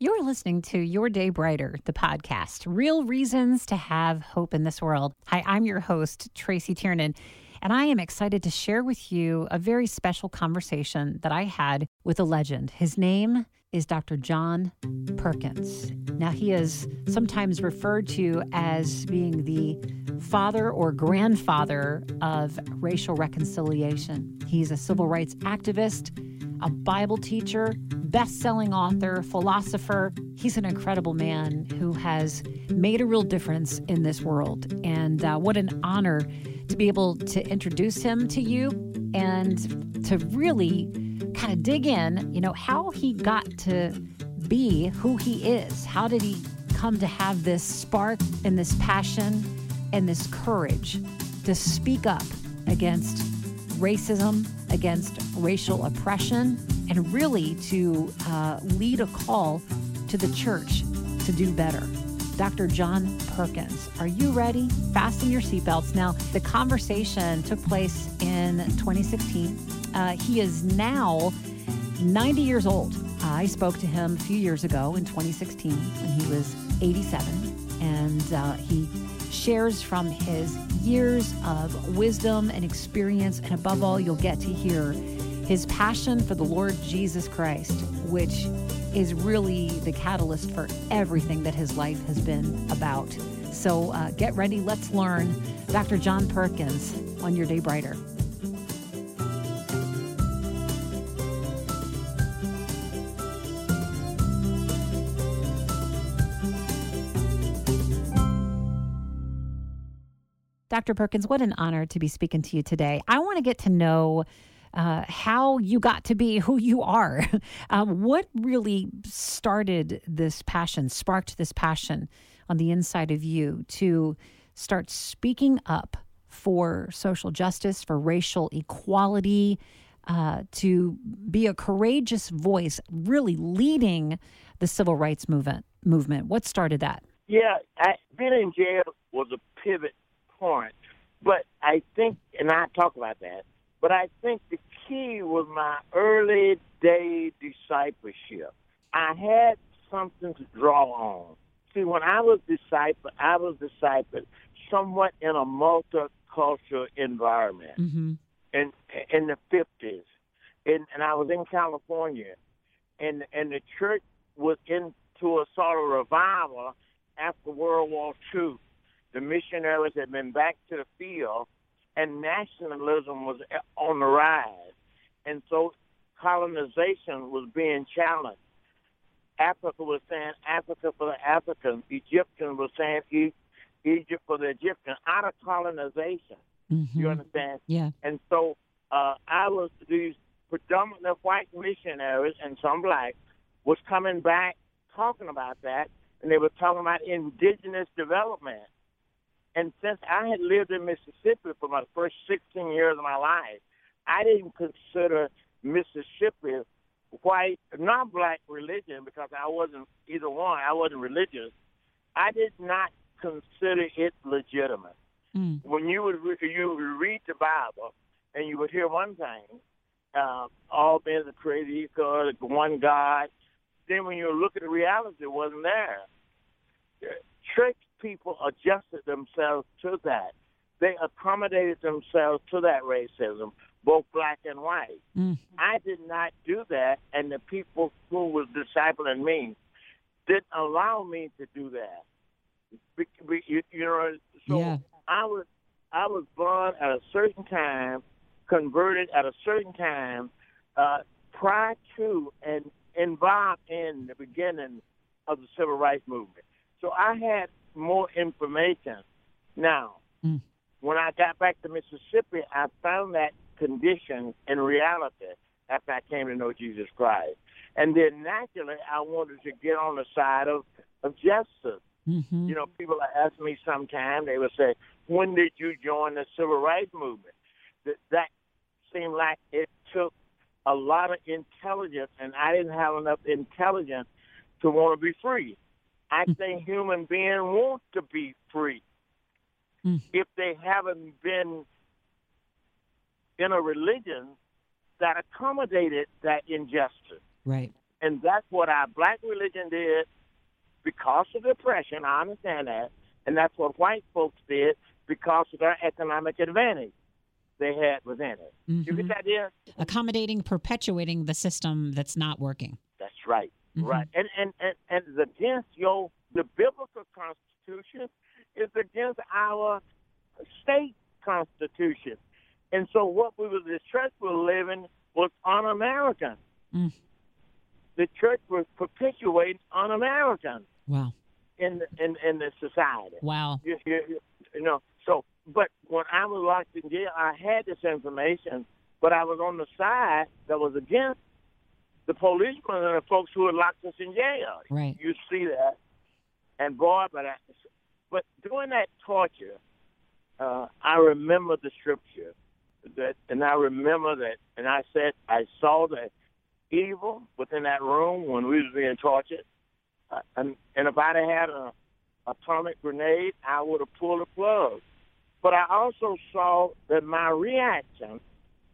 You're listening to Your Day Brighter, the podcast, Real Reasons to Have Hope in This World. Hi, I'm your host, Tracy Tiernan, and I am excited to share with you a very special conversation that I had with a legend. His name is Dr. John Perkins. Now, he is sometimes referred to as being the father or grandfather of racial reconciliation. He's a civil rights activist a Bible teacher, best selling author, philosopher. He's an incredible man who has made a real difference in this world. And uh, what an honor to be able to introduce him to you and to really kind of dig in, you know, how he got to be who he is. How did he come to have this spark and this passion and this courage to speak up against racism, against racial oppression, and really to uh, lead a call to the church to do better. Dr. John Perkins, are you ready? Fasten your seatbelts. Now, the conversation took place in 2016. Uh, he is now 90 years old. I spoke to him a few years ago in 2016 when he was 87, and uh, he shares from his years of wisdom and experience. And above all, you'll get to hear his passion for the Lord Jesus Christ, which is really the catalyst for everything that his life has been about. So uh, get ready, let's learn. Dr. John Perkins on Your Day Brighter. Dr. Perkins, what an honor to be speaking to you today. I want to get to know uh, how you got to be who you are. um, what really started this passion, sparked this passion on the inside of you to start speaking up for social justice, for racial equality, uh, to be a courageous voice, really leading the civil rights movement. Movement. What started that? Yeah, I, being in jail was a pivot point. But I think, and I talk about that, but I think the key was my early day discipleship. I had something to draw on. See, when I was a disciple, I was discipled somewhat in a multicultural environment mm-hmm. in in the fifties, and and I was in California, and and the church was into a sort of revival after World War II the missionaries had been back to the field, and nationalism was on the rise. And so colonization was being challenged. Africa was saying Africa for the Africans. Egyptians were saying e- Egypt for the Egyptians out of colonization. Mm-hmm. You understand? Yeah. And so uh, I was these predominantly white missionaries and some black was coming back talking about that, and they were talking about indigenous development. And since I had lived in Mississippi for my first 16 years of my life, I didn't consider Mississippi white, not black religion because I wasn't either one. I wasn't religious. I did not consider it legitimate. Mm. When you would re- you would read the Bible and you would hear one thing, uh, all men are created equal, one God. Then when you look at the reality, it wasn't there. Church people adjusted themselves to that. They accommodated themselves to that racism, both black and white. Mm. I did not do that, and the people who was discipling me didn't allow me to do that. You, you know, so yeah. I was I was born at a certain time, converted at a certain time, uh, prior to and involved in the beginning of the civil rights movement. So I had more information. Now, mm. when I got back to Mississippi, I found that condition in reality after I came to know Jesus Christ. And then naturally, I wanted to get on the side of, of justice. Mm-hmm. You know, people ask me sometimes, they would say, when did you join the civil rights movement? That, that seemed like it took a lot of intelligence, and I didn't have enough intelligence to want to be free. I think human beings want to be free. Mm. If they haven't been in a religion that accommodated that injustice. Right. And that's what our black religion did because of depression. I understand that. And that's what white folks did because of their economic advantage they had within it. Mm-hmm. You get mm-hmm. that idea? Accommodating, perpetuating the system that's not working. That's right. Mm-hmm. Right. And, and, and, and against your, the biblical constitution is against our state constitution. And so what we were, the church was living was un-American. Mm. The church was perpetuating un-American. Wow. In in in the society. Wow. You, you, you know. So, but when I was locked in jail, I had this information, but I was on the side that was against the policemen and the folks who had locked us in jail. Right. You see that, and boy, but I, but during that torture, uh, I remember the scripture that, and I remember that, and I said I saw the evil within that room when we was being tortured. Uh, and, and if I'd have had a atomic grenade, I would have pulled the plug. But I also saw that my reaction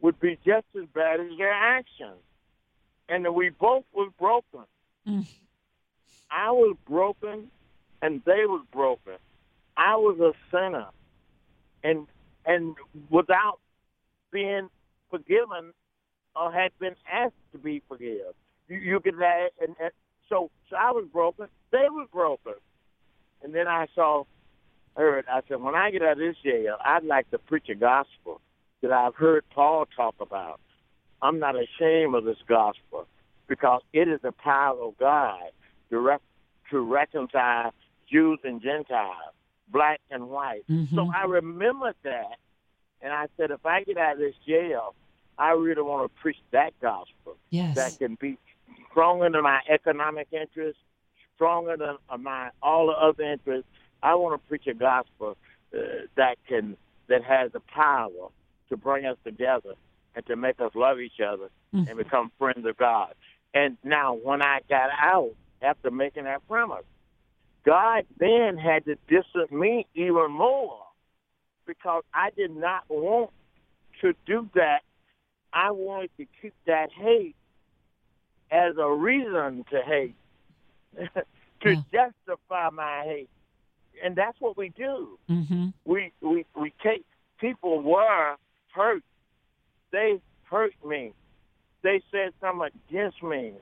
would be just as bad as their actions, and that we both was broken. Mm. I was broken, and they was broken. I was a sinner, and and without being forgiven or had been asked to be forgiven, you, you could and, and so, so I was broken. They were broken. And then I saw, heard, I said, when I get out of this jail, I'd like to preach a gospel that I've heard Paul talk about. I'm not ashamed of this gospel because it is the power of God to, rec- to reconcile Jews and Gentiles, black and white. Mm-hmm. So I remembered that, and I said, if I get out of this jail, I really want to preach that gospel yes. that can be stronger than my economic interests, stronger than my all the other interests. I want to preach a gospel uh, that can that has the power to bring us together and to make us love each other mm-hmm. and become friends of God. And now, when I got out after making that promise, God then had to distance me even more because I did not want to do that. I wanted to keep that hate as a reason to hate, to yeah. justify my hate, and that's what we do. Mm-hmm. We we we take people were hurt. They hurt me. They said something against me.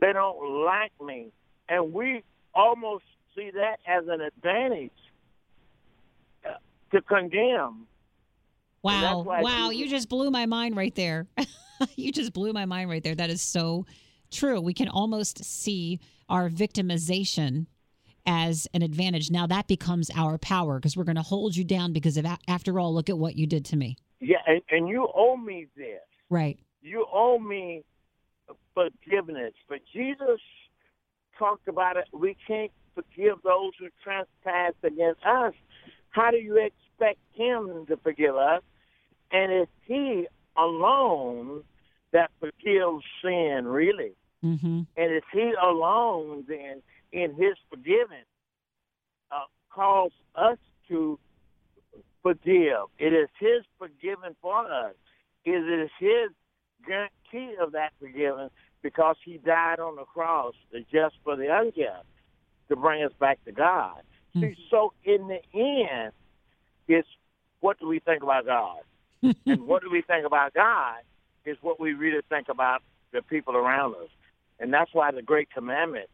They don't like me, and we almost see that as an advantage uh, to condemn. Wow! Wow! You just blew my mind right there. you just blew my mind right there. That is so true. We can almost see our victimization as an advantage. Now that becomes our power because we're going to hold you down because of, after all, look at what you did to me. Yeah, and, and you owe me this. Right. You owe me forgiveness. But Jesus talked about it. We can't forgive those who trespass against us. How do you expect him to forgive us? And it's he alone that forgives sin, really. Mm-hmm. And it's He alone, then, in His forgiveness, uh, calls us to forgive. It is His forgiving for us. It is His guarantee of that forgiving because He died on the cross, the just for the unjust, to bring us back to God. Mm-hmm. See, so in the end, it's what do we think about God? and what do we think about God is what we really think about the people around us. And that's why the great commandment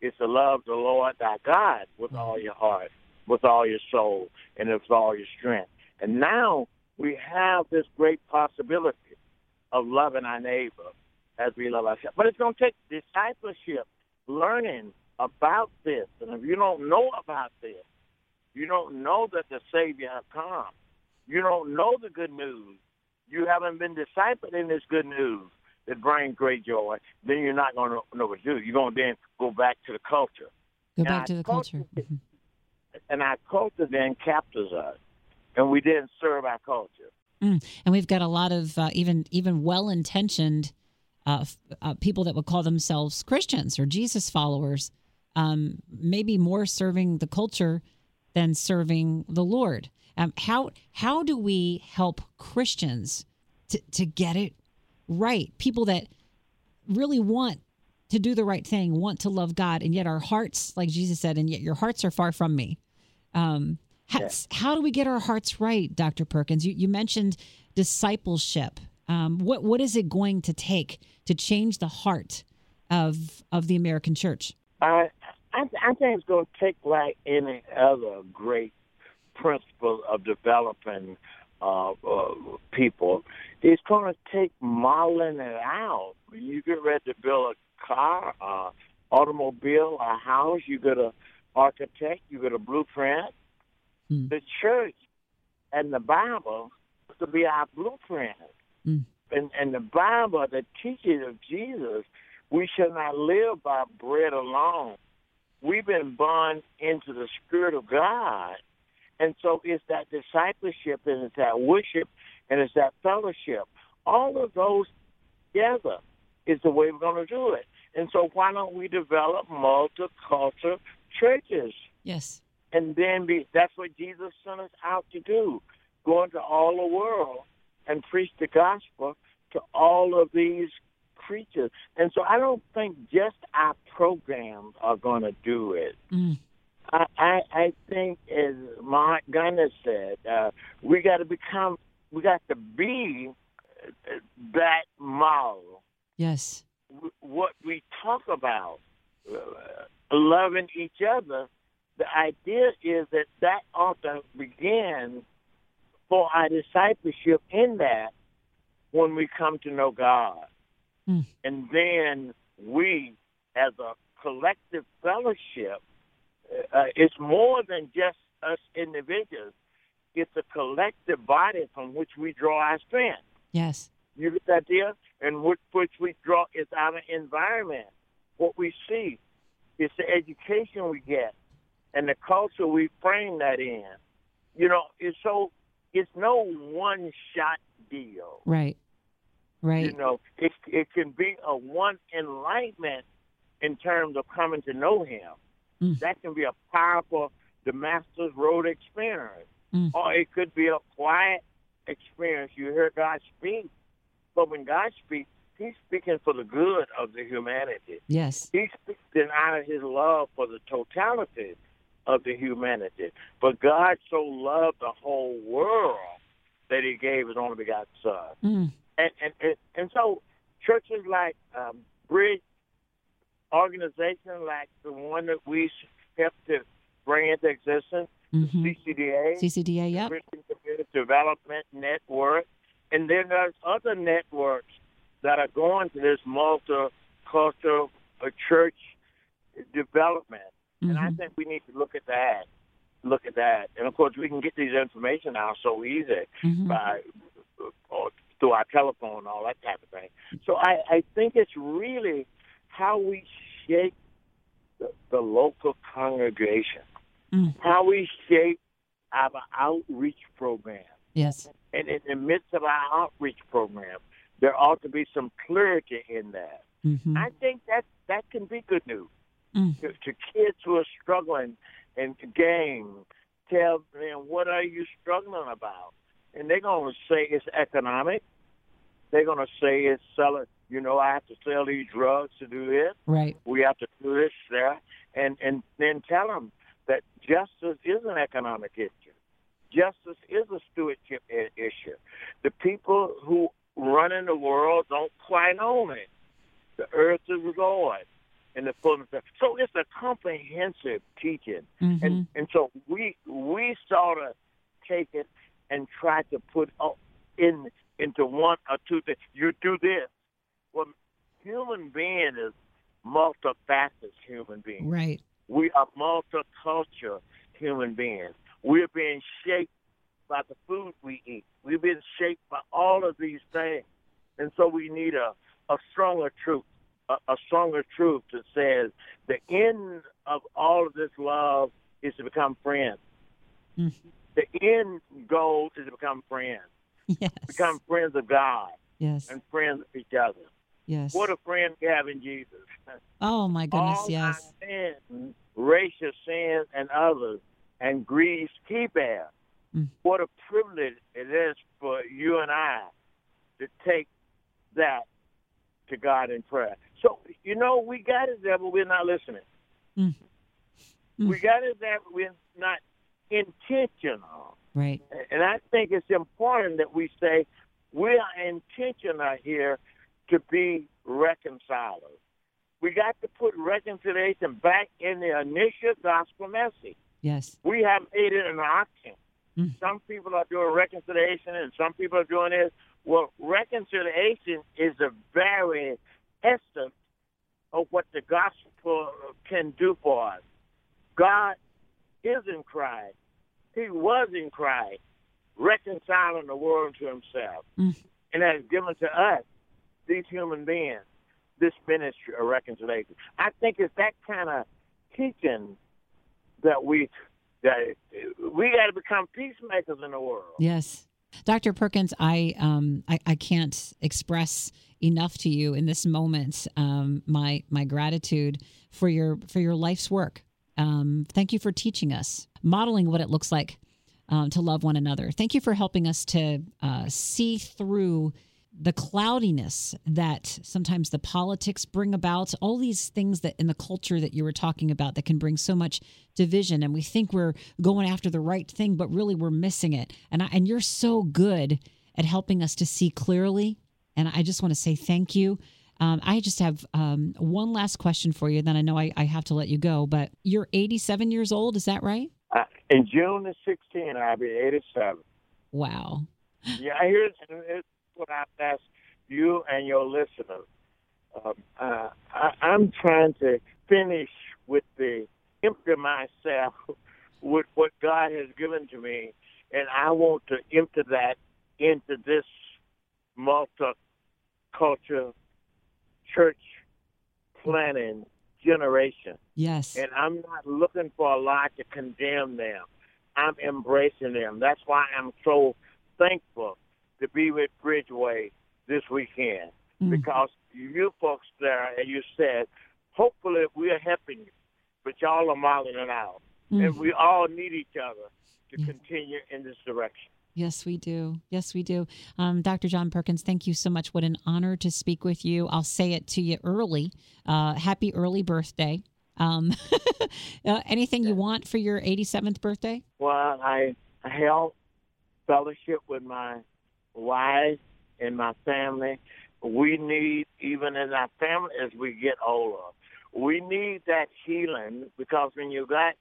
is to love the Lord thy God with all your heart, with all your soul, and with all your strength. And now we have this great possibility of loving our neighbor as we love ourselves. But it's going to take discipleship, learning about this. And if you don't know about this, you don't know that the Savior has come. You don't know the good news. You haven't been discipled in this good news that brings great joy, then you're not going to know what to do. You're going to then go back to the culture. Go back to the culture. culture. Mm-hmm. And our culture then captures us, and we didn't serve our culture. Mm. And we've got a lot of uh, even even well intentioned uh, uh, people that would call themselves Christians or Jesus followers, um, maybe more serving the culture than serving the Lord. Um, how how do we help Christians to, to get it right. People that really want to do the right thing, want to love God, and yet our hearts, like Jesus said, and yet your hearts are far from me. Um, how, yeah. how do we get our hearts right, Dr. Perkins? You, you mentioned discipleship. Um, what what is it going to take to change the heart of of the American church? I I, I think it's going to take like any other great principle of developing uh, uh, people. It's going to take modeling it out. When you get ready to build a car, uh, automobile, a house, you get a architect, you get a blueprint. Mm. The church and the Bible to be our blueprint. Mm. And, and the Bible, the teaching of Jesus, we shall not live by bread alone. We've been born into the Spirit of God. And so it's that discipleship and it's that worship and it's that fellowship. All of those together is the way we're going to do it. And so why don't we develop multicultural churches? Yes. And then be, that's what Jesus sent us out to do go into all the world and preach the gospel to all of these creatures. And so I don't think just our programs are going to do it. Mm. I, I, I think, as Mark Gunner said, uh, we got to become, we got to be that model. Yes. What we talk about, uh, loving each other, the idea is that that ought to begin for our discipleship in that when we come to know God. Mm. And then we, as a collective fellowship, uh, it's more than just us individuals. It's a collective body from which we draw our strength. Yes. You get that idea? And which, which we draw is our environment. What we see. is the education we get and the culture we frame that in. You know, it's so it's no one shot deal. Right. Right. You know, it it can be a one enlightenment in terms of coming to know Him. Mm. That can be a powerful Damascus Road experience, mm. or it could be a quiet experience. You hear God speak, but when God speaks, He's speaking for the good of the humanity. Yes. He's speaking out of His love for the totality of the humanity. But God so loved the whole world that He gave His only begotten Son. Mm. And, and and and so churches like um, Bridge organization like the one that we helped to bring into existence, mm-hmm. CCDA, CCDA, yep. Christian Community Development Network, and then there's other networks that are going to this multicultural uh, church development. Mm-hmm. And I mm-hmm. think we need to look at that. Look at that. And of course, we can get these information out so easy mm-hmm. by or through our telephone and all that type of thing. So I, I think it's really how we shape the, the local congregation, mm. how we shape our outreach program. Yes. And in the midst of our outreach program, there ought to be some clarity in that. Mm-hmm. I think that that can be good news mm. to, to kids who are struggling in game. Tell them what are you struggling about, and they're going to say it's economic. They're going to say it's selling. You know, I have to sell these drugs to do this. Right. We have to do this, that, and and then tell them that justice is an economic issue. Justice is a stewardship issue. The people who run in the world don't quite own it. The earth is Lord in the fullness of so it's a comprehensive teaching. Mm-hmm. and and so we we sort of take it and try to put in into one or two things. You do this. Well human being is multifaceted human being. Right. We are multicultural human beings we're being shaped by the food we eat we're being shaped by all of these things and so we need a a stronger truth a, a stronger truth that says the end of all of this love is to become friends. Mm-hmm. The end goal is to become friends. Yes. Become friends of God. Yes. And friends of each other. Yes. What a friend we have in Jesus. Oh my goodness, all yes. Sin, racial sins and others and griefs he bear. Mm. What a privilege it is for you and I to take that to God in prayer. So, you know, we got it there, but we're not listening. Mm. Mm. We got it there, but we're not intentional. Right. And I think it's important that we say we are intentional here to be reconcilers. We got to put reconciliation back in the initial gospel message. Yes. We have made it an option. Mm. Some people are doing reconciliation and some people are doing this. Well, reconciliation is the very essence of what the gospel can do for us. God is in Christ. He was in Christ, reconciling the world to himself. Mm. And has given to us, these human beings, this ministry of reconciliation. I think it's that kind of teaching that we that we got to become peacemakers in the world. Yes. Dr. Perkins, I, um, I, I can't express enough to you in this moment um, my my gratitude for your for your life's work. Um, thank you for teaching us, modeling what it looks like um, to love one another. Thank you for helping us to uh, see through the cloudiness that sometimes the politics bring about, all these things that in the culture that you were talking about that can bring so much division, and we think we're going after the right thing, but really we're missing it. And I, and you're so good at helping us to see clearly. And I just want to say thank you. Um, I just have um, one last question for you. Then I know I, I, have to let you go. But you're 87 years old, is that right? Uh, in June of 16, I'll be 87. Wow. Yeah, here's, here's what I ask you and your listeners. Um, uh, I, I'm trying to finish with the empty myself with what God has given to me, and I want to empty that into this multicultural church planning generation. Yes. And I'm not looking for a lot to condemn them. I'm embracing them. That's why I'm so thankful to be with Bridgeway this weekend Mm. because you folks there, and you said, hopefully we are helping you, but y'all are modeling it out. Mm. And we all need each other to Yeah. continue in this direction. Yes, we do. Yes, we do. Um, Dr. John Perkins, thank you so much. What an honor to speak with you. I'll say it to you early. Uh, happy early birthday. Um, uh, anything you want for your 87th birthday? Well, I, I held fellowship with my wife and my family. We need, even in our family, as we get older, we need that healing because when you got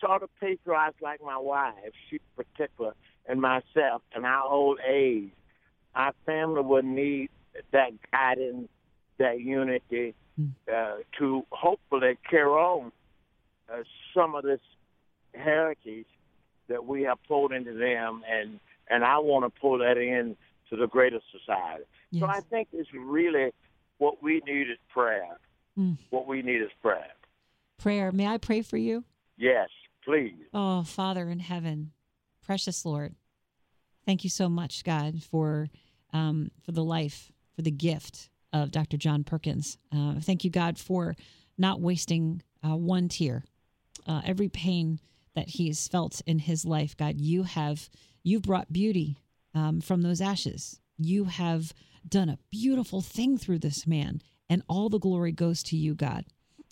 sort of patriarchs like my wife, she particular, and myself, in our old age, our family will need that guidance, that unity uh, to hopefully carry on uh, some of this heritage that we have pulled into them, and and I want to pull that in to the greater society. So I think it's really what we need is prayer. Mm. What we need is prayer. Prayer. May I pray for you? Yes, please. Oh, Father in heaven, precious Lord, thank you so much, God, for um, for the life, for the gift of Dr. John Perkins. Uh, thank you, God, for not wasting uh, one tear. Uh, every pain that he's felt in his life, God, you have you've brought beauty um, from those ashes. You have done a beautiful thing through this man, and all the glory goes to you, God.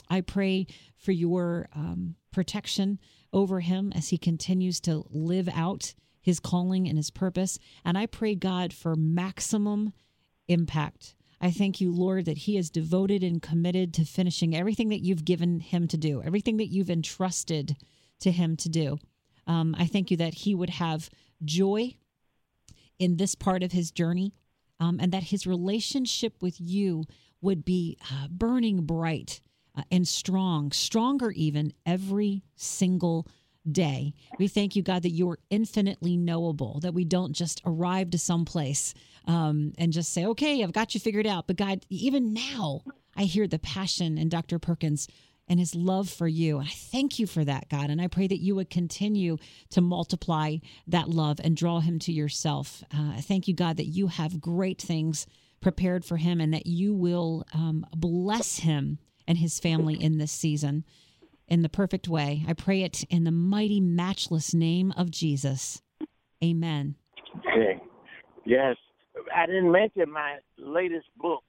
I pray for your um, protection over him as he continues to live out his calling and his purpose. And I pray, God, for maximum impact. I thank you, Lord, that he is devoted and committed to finishing everything that you've given him to do, everything that you've entrusted to him to do. Um, I thank you that he would have joy in this part of his journey um, and that his relationship with you would be uh, burning bright uh, and strong, stronger even every single day. We thank you, God, that you are infinitely knowable, that we don't just arrive to some place um, and just say, okay, I've got you figured out. But God, even now, I hear the passion in Dr. Perkins and his love for you. And I thank you for that, God. And I pray that you would continue to multiply that love and draw him to yourself. Uh, I thank you, God, that you have great things prepared for him and that you will um, bless him and his family in this season in the perfect way. I pray it in the mighty, matchless name of Jesus. Amen. Okay. Yes. I didn't mention my latest book,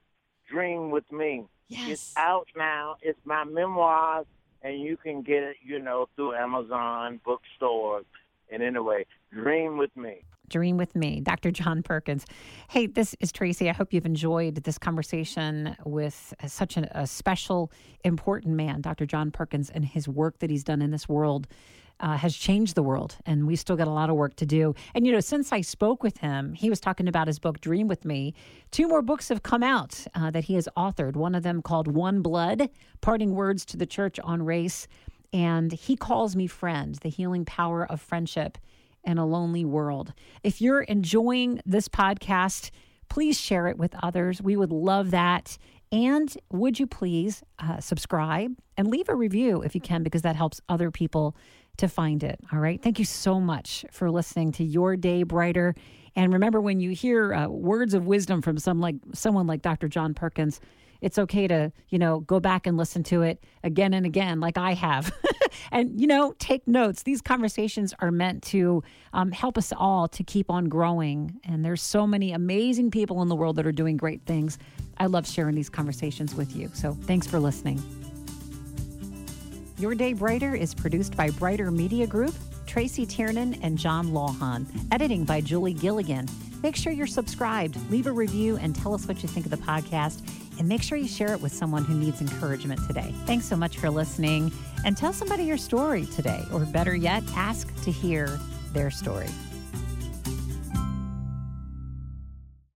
Dream with Me. Yes. It's out now. It's my memoirs, and you can get it, you know, through Amazon, bookstores. And anyway, Dream with Me. Dream with Me, Dr. John Perkins. Hey, this is Tracy. I hope you've enjoyed this conversation with such an, a special, important man, Dr. John Perkins, and his work that he's done in this world. Uh, has changed the world, and we still got a lot of work to do. And you know, since I spoke with him, he was talking about his book Dream with Me. Two more books have come out uh, that he has authored. One of them called One Blood: Parting Words to the Church on Race, and he calls me friend: The Healing Power of Friendship in a lonely world. If you're enjoying this podcast, please share it with others. We would love that. And would you please uh, subscribe and leave a review if you can, because that helps other people to find it. All right. Thank you so much for listening to Your Day Brighter. And remember, when you hear uh, words of wisdom from some like someone like Dr. John Perkins, it's okay to, you know, go back and listen to it again and again, like I have. and, you know, take notes. These conversations are meant to um, help us all to keep on growing. And there's so many amazing people in the world that are doing great things. I love sharing these conversations with you. So thanks for listening. Your Day Brighter is produced by Brighter Media Group, Tracy Tiernan, and John Lawhon. Editing by Julie Gilligan. Make sure you're subscribed, leave a review, and tell us what you think of the podcast. And make sure you share it with someone who needs encouragement today. Thanks so much for listening. And tell somebody your story today, or better yet, ask to hear their story.